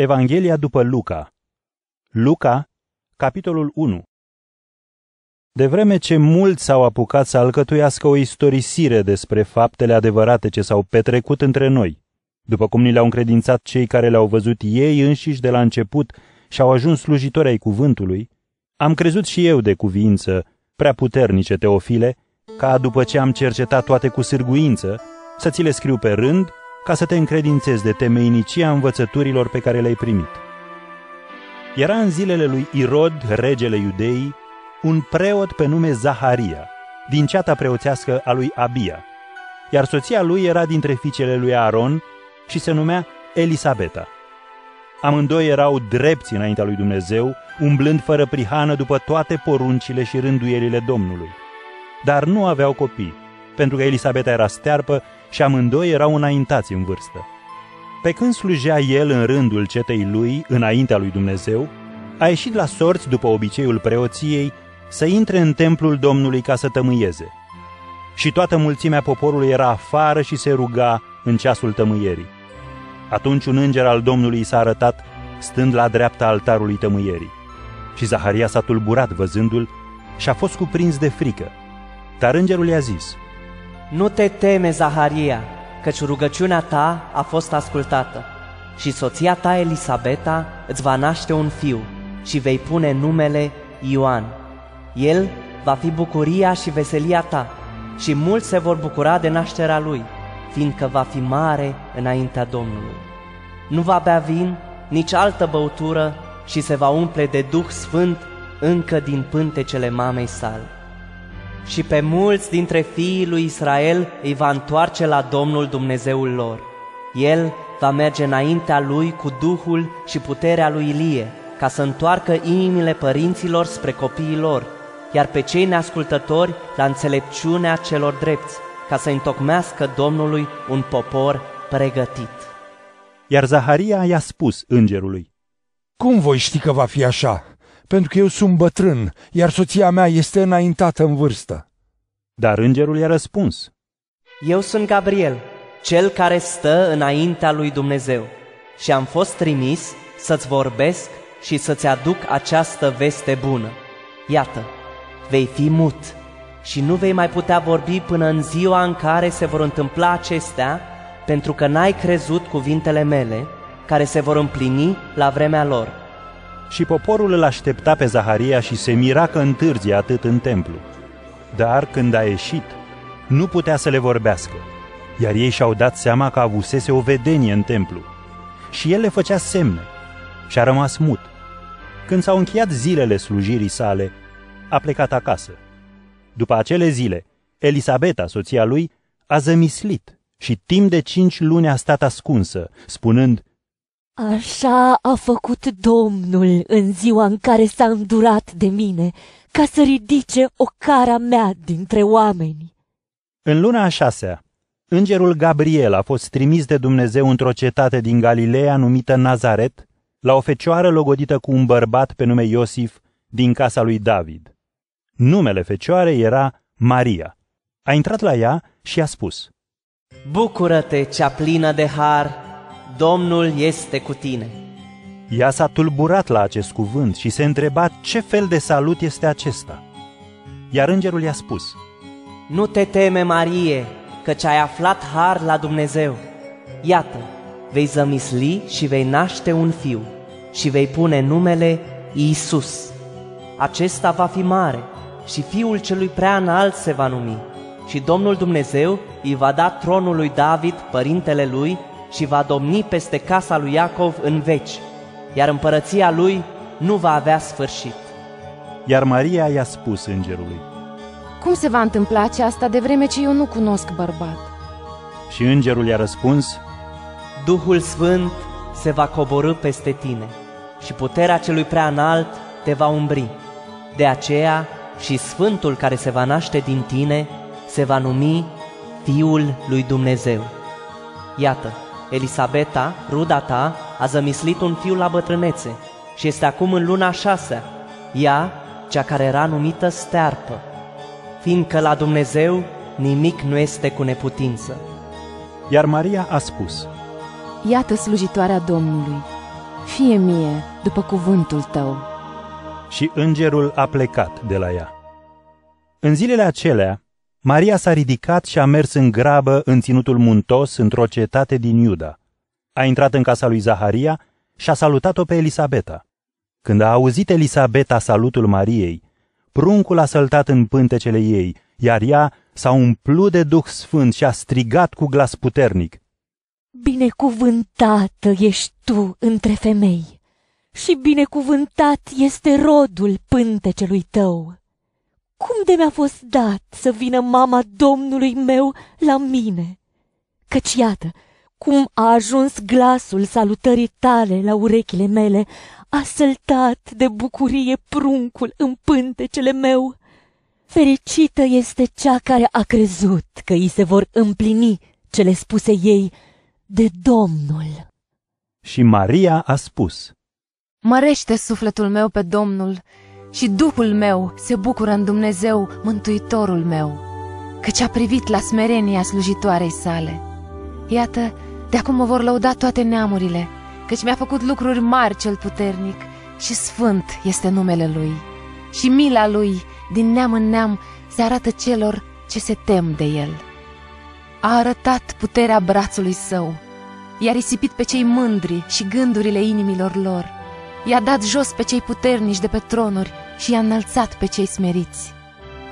Evanghelia după Luca. Luca, capitolul 1 De vreme ce mulți s-au apucat să alcătuiască o istorisire despre faptele adevărate ce s-au petrecut între noi, după cum ni le-au încredințat cei care le-au văzut ei înșiși de la început și au ajuns slujitori ai cuvântului, am crezut și eu de cuvință, prea puternice teofile, ca după ce am cercetat toate cu sârguință, să ți le scriu pe rând ca să te încredințezi de temeinicia învățăturilor pe care le-ai primit. Era în zilele lui Irod, regele iudeii, un preot pe nume Zaharia, din ceata preoțească a lui Abia, iar soția lui era dintre fiicele lui Aaron și se numea Elisabeta. Amândoi erau drepți înaintea lui Dumnezeu, umblând fără prihană după toate poruncile și rânduielile Domnului. Dar nu aveau copii, pentru că Elisabeta era stearpă și amândoi erau înaintați în vârstă. Pe când slujea el în rândul cetei lui, înaintea lui Dumnezeu, a ieșit la sorți după obiceiul preoției să intre în templul Domnului ca să tămâieze. Și toată mulțimea poporului era afară și se ruga în ceasul tămâierii. Atunci un înger al Domnului s-a arătat, stând la dreapta altarului tămâierii. Și Zaharia s-a tulburat văzându-l și a fost cuprins de frică. Dar îngerul i-a zis, Nu te teme, Zaharia, căci rugăciunea ta a fost ascultată. Și soția ta, Elisabeta, îți va naște un fiu și vei pune numele Ioan. El va fi bucuria și veselia ta și mulți se vor bucura de nașterea lui, fiindcă va fi mare înaintea Domnului. Nu va bea vin, nici altă băutură și se va umple de Duh Sfânt încă din pântecele mamei sale și pe mulți dintre fiii lui Israel îi va întoarce la Domnul Dumnezeul lor. El va merge înaintea lui cu Duhul și puterea lui Ilie, ca să întoarcă inimile părinților spre copiii lor, iar pe cei neascultători la înțelepciunea celor drepți, ca să întocmească Domnului un popor pregătit. Iar Zaharia i-a spus îngerului, Cum voi ști că va fi așa? Pentru că eu sunt bătrân, iar soția mea este înaintată în vârstă. Dar îngerul i-a răspuns. Eu sunt Gabriel, cel care stă înaintea lui Dumnezeu și am fost trimis să-ți vorbesc și să-ți aduc această veste bună. Iată, vei fi mut și nu vei mai putea vorbi până în ziua în care se vor întâmpla acestea, pentru că n-ai crezut cuvintele mele, care se vor împlini la vremea lor. Și poporul îl aștepta pe Zaharia și se mira că întârzie atât în templu. Dar când a ieșit, nu putea să le vorbească, iar ei și-au dat seama că avusese o vedenie în templu. Și el le făcea semne și a rămas mut. Când s-au încheiat zilele slujirii sale, a plecat acasă. După acele zile, Elisabeta, soția lui, a zămislit și timp de cinci luni a stat ascunsă, spunând, Așa a făcut Domnul în ziua în care s-a îndurat de mine, ca să ridice o cara mea dintre oameni. În luna a șasea, îngerul Gabriel a fost trimis de Dumnezeu într-o cetate din Galileea numită Nazaret, la o fecioară logodită cu un bărbat pe nume Iosif din casa lui David. Numele fecioarei era Maria. A intrat la ea și a spus, Bucură-te, cea plină de har, Domnul este cu tine. Ea s-a tulburat la acest cuvânt și se întreba ce fel de salut este acesta. Iar îngerul i-a spus, Nu te teme, Marie, căci ai aflat har la Dumnezeu. Iată, vei zămisli și vei naște un fiu și vei pune numele Iisus. Acesta va fi mare și fiul celui prea înalt se va numi și Domnul Dumnezeu îi va da tronul lui David, părintele lui, și va domni peste casa lui Iacov în veci, iar împărăția lui nu va avea sfârșit. Iar Maria i-a spus îngerului, Cum se va întâmpla aceasta de vreme ce eu nu cunosc bărbat? Și îngerul i-a răspuns, Duhul Sfânt se va coborâ peste tine și puterea celui prea înalt te va umbri. De aceea și Sfântul care se va naște din tine se va numi Fiul lui Dumnezeu. Iată, Elisabeta, ruda ta, a zămislit un fiu la bătrânețe și este acum în luna șasea, ea, cea care era numită stearpă, fiindcă la Dumnezeu nimic nu este cu neputință. Iar Maria a spus, Iată slujitoarea Domnului, fie mie după cuvântul tău. Și îngerul a plecat de la ea. În zilele acelea, Maria s-a ridicat și a mers în grabă în ținutul muntos într-o cetate din Iuda. A intrat în casa lui Zaharia și a salutat-o pe Elisabeta. Când a auzit Elisabeta salutul Mariei, pruncul a săltat în pântecele ei, iar ea s-a umplut de Duh Sfânt și a strigat cu glas puternic. Binecuvântată ești tu între femei și binecuvântat este rodul pântecelui tău. Cum de mi-a fost dat să vină mama Domnului meu la mine? Căci iată, cum a ajuns glasul salutării tale la urechile mele, a săltat de bucurie pruncul în pântecele meu. Fericită este cea care a crezut că îi se vor împlini cele spuse ei de Domnul. Și Maria a spus, Mărește sufletul meu pe Domnul și Duhul meu se bucură în Dumnezeu, Mântuitorul meu, căci a privit la smerenia slujitoarei sale. Iată, de acum mă vor lăuda toate neamurile, căci mi-a făcut lucruri mari cel puternic și sfânt este numele Lui. Și mila Lui, din neam în neam, se arată celor ce se tem de El. A arătat puterea brațului său, i-a risipit pe cei mândri și gândurile inimilor lor, i-a dat jos pe cei puternici de pe tronuri și i-a înălțat pe cei smeriți.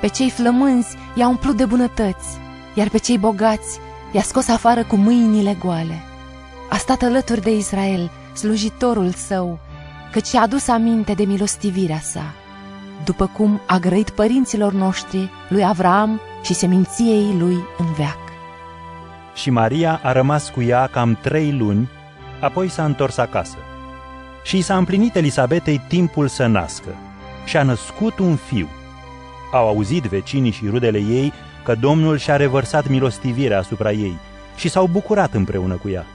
Pe cei flămânzi i-a umplut de bunătăți, iar pe cei bogați i-a scos afară cu mâinile goale. A stat alături de Israel, slujitorul său, căci și-a adus aminte de milostivirea sa, după cum a grăit părinților noștri, lui Avram și seminției lui în veac. și Maria a rămas cu ea cam trei luni, apoi s-a întors acasă. Și i s-a împlinit Elisabetei timpul să nască și a născut un fiu. Au auzit vecinii și rudele ei că Domnul și-a revărsat milostivirea asupra ei și s-au bucurat împreună cu ea.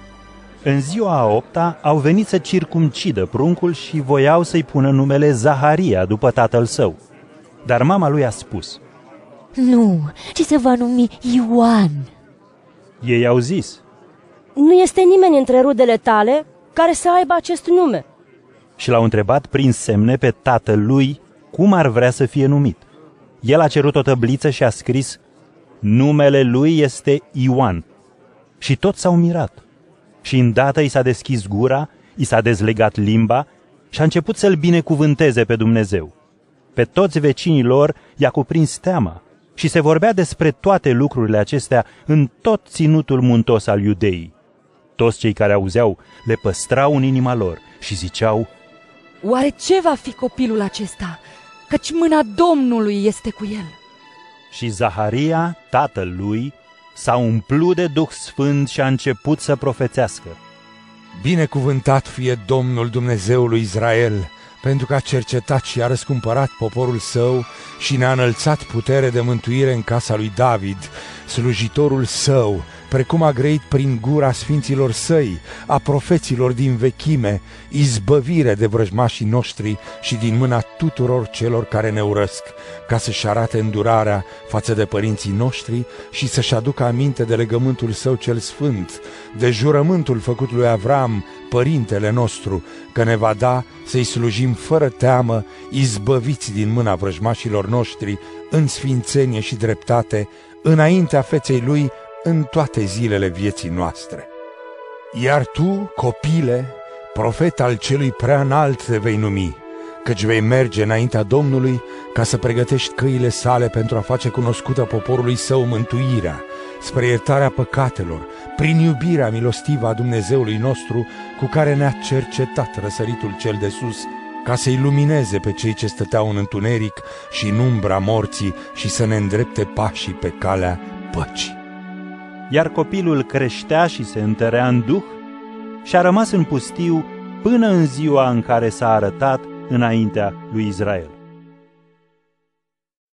În ziua a opta au venit să circumcidă pruncul și voiau să-i pună numele Zaharia după tatăl său. Dar mama lui a spus, Nu, ci se va numi Ioan. ei au zis, Nu este nimeni între rudele tale care să aibă acest nume. Și l-au întrebat prin semne pe tatăl lui cum ar vrea să fie numit. El a cerut o tăbliță și a scris, numele lui este Ioan. Și toți s-au mirat. Și îndată i s-a deschis gura, i s-a dezlegat limba și a început să-l binecuvânteze pe Dumnezeu. Pe toți vecinii lor i-a cuprins teama și se vorbea despre toate lucrurile acestea în tot ținutul muntos al iudeii. Toți cei care auzeau le păstrau în inima lor și ziceau, Oare ce va fi copilul acesta? Căci mâna Domnului este cu el. Și Zaharia, tatăl lui, s-a umplut de Duh Sfânt și a început să profețească. Binecuvântat fie Domnul Dumnezeului Israel, pentru că a cercetat și a răscumpărat poporul său și ne-a înălțat putere de mântuire în casa lui David, slujitorul său, precum a grăit prin gura sfinților săi, a profeților din vechime, izbăvire de vrăjmașii noștri și din mâna tuturor celor care ne urăsc, ca să-și arate îndurarea față de părinții noștri și să-și aducă aminte de legământul său cel sfânt, de jurământul făcut lui Avram, părintele nostru, că ne va da să-i slujim fără teamă, izbăviți din mâna vrăjmașilor noștri, în sfințenie și dreptate, înaintea feței lui, în toate zilele vieții noastre. Iar tu, copile, profet al celui prea înalt te vei numi, căci vei merge înaintea Domnului ca să pregătești căile sale pentru a face cunoscută poporului său mântuirea, spre iertarea păcatelor, prin iubirea milostivă a Dumnezeului nostru cu care ne-a cercetat răsăritul cel de sus, ca să ilumineze pe cei ce stăteau în întuneric și în umbra morții și să ne îndrepte pașii pe calea păcii. Iar copilul creștea și se întărea în duh și a rămas în pustiu până în ziua în care s-a arătat înaintea lui Israel.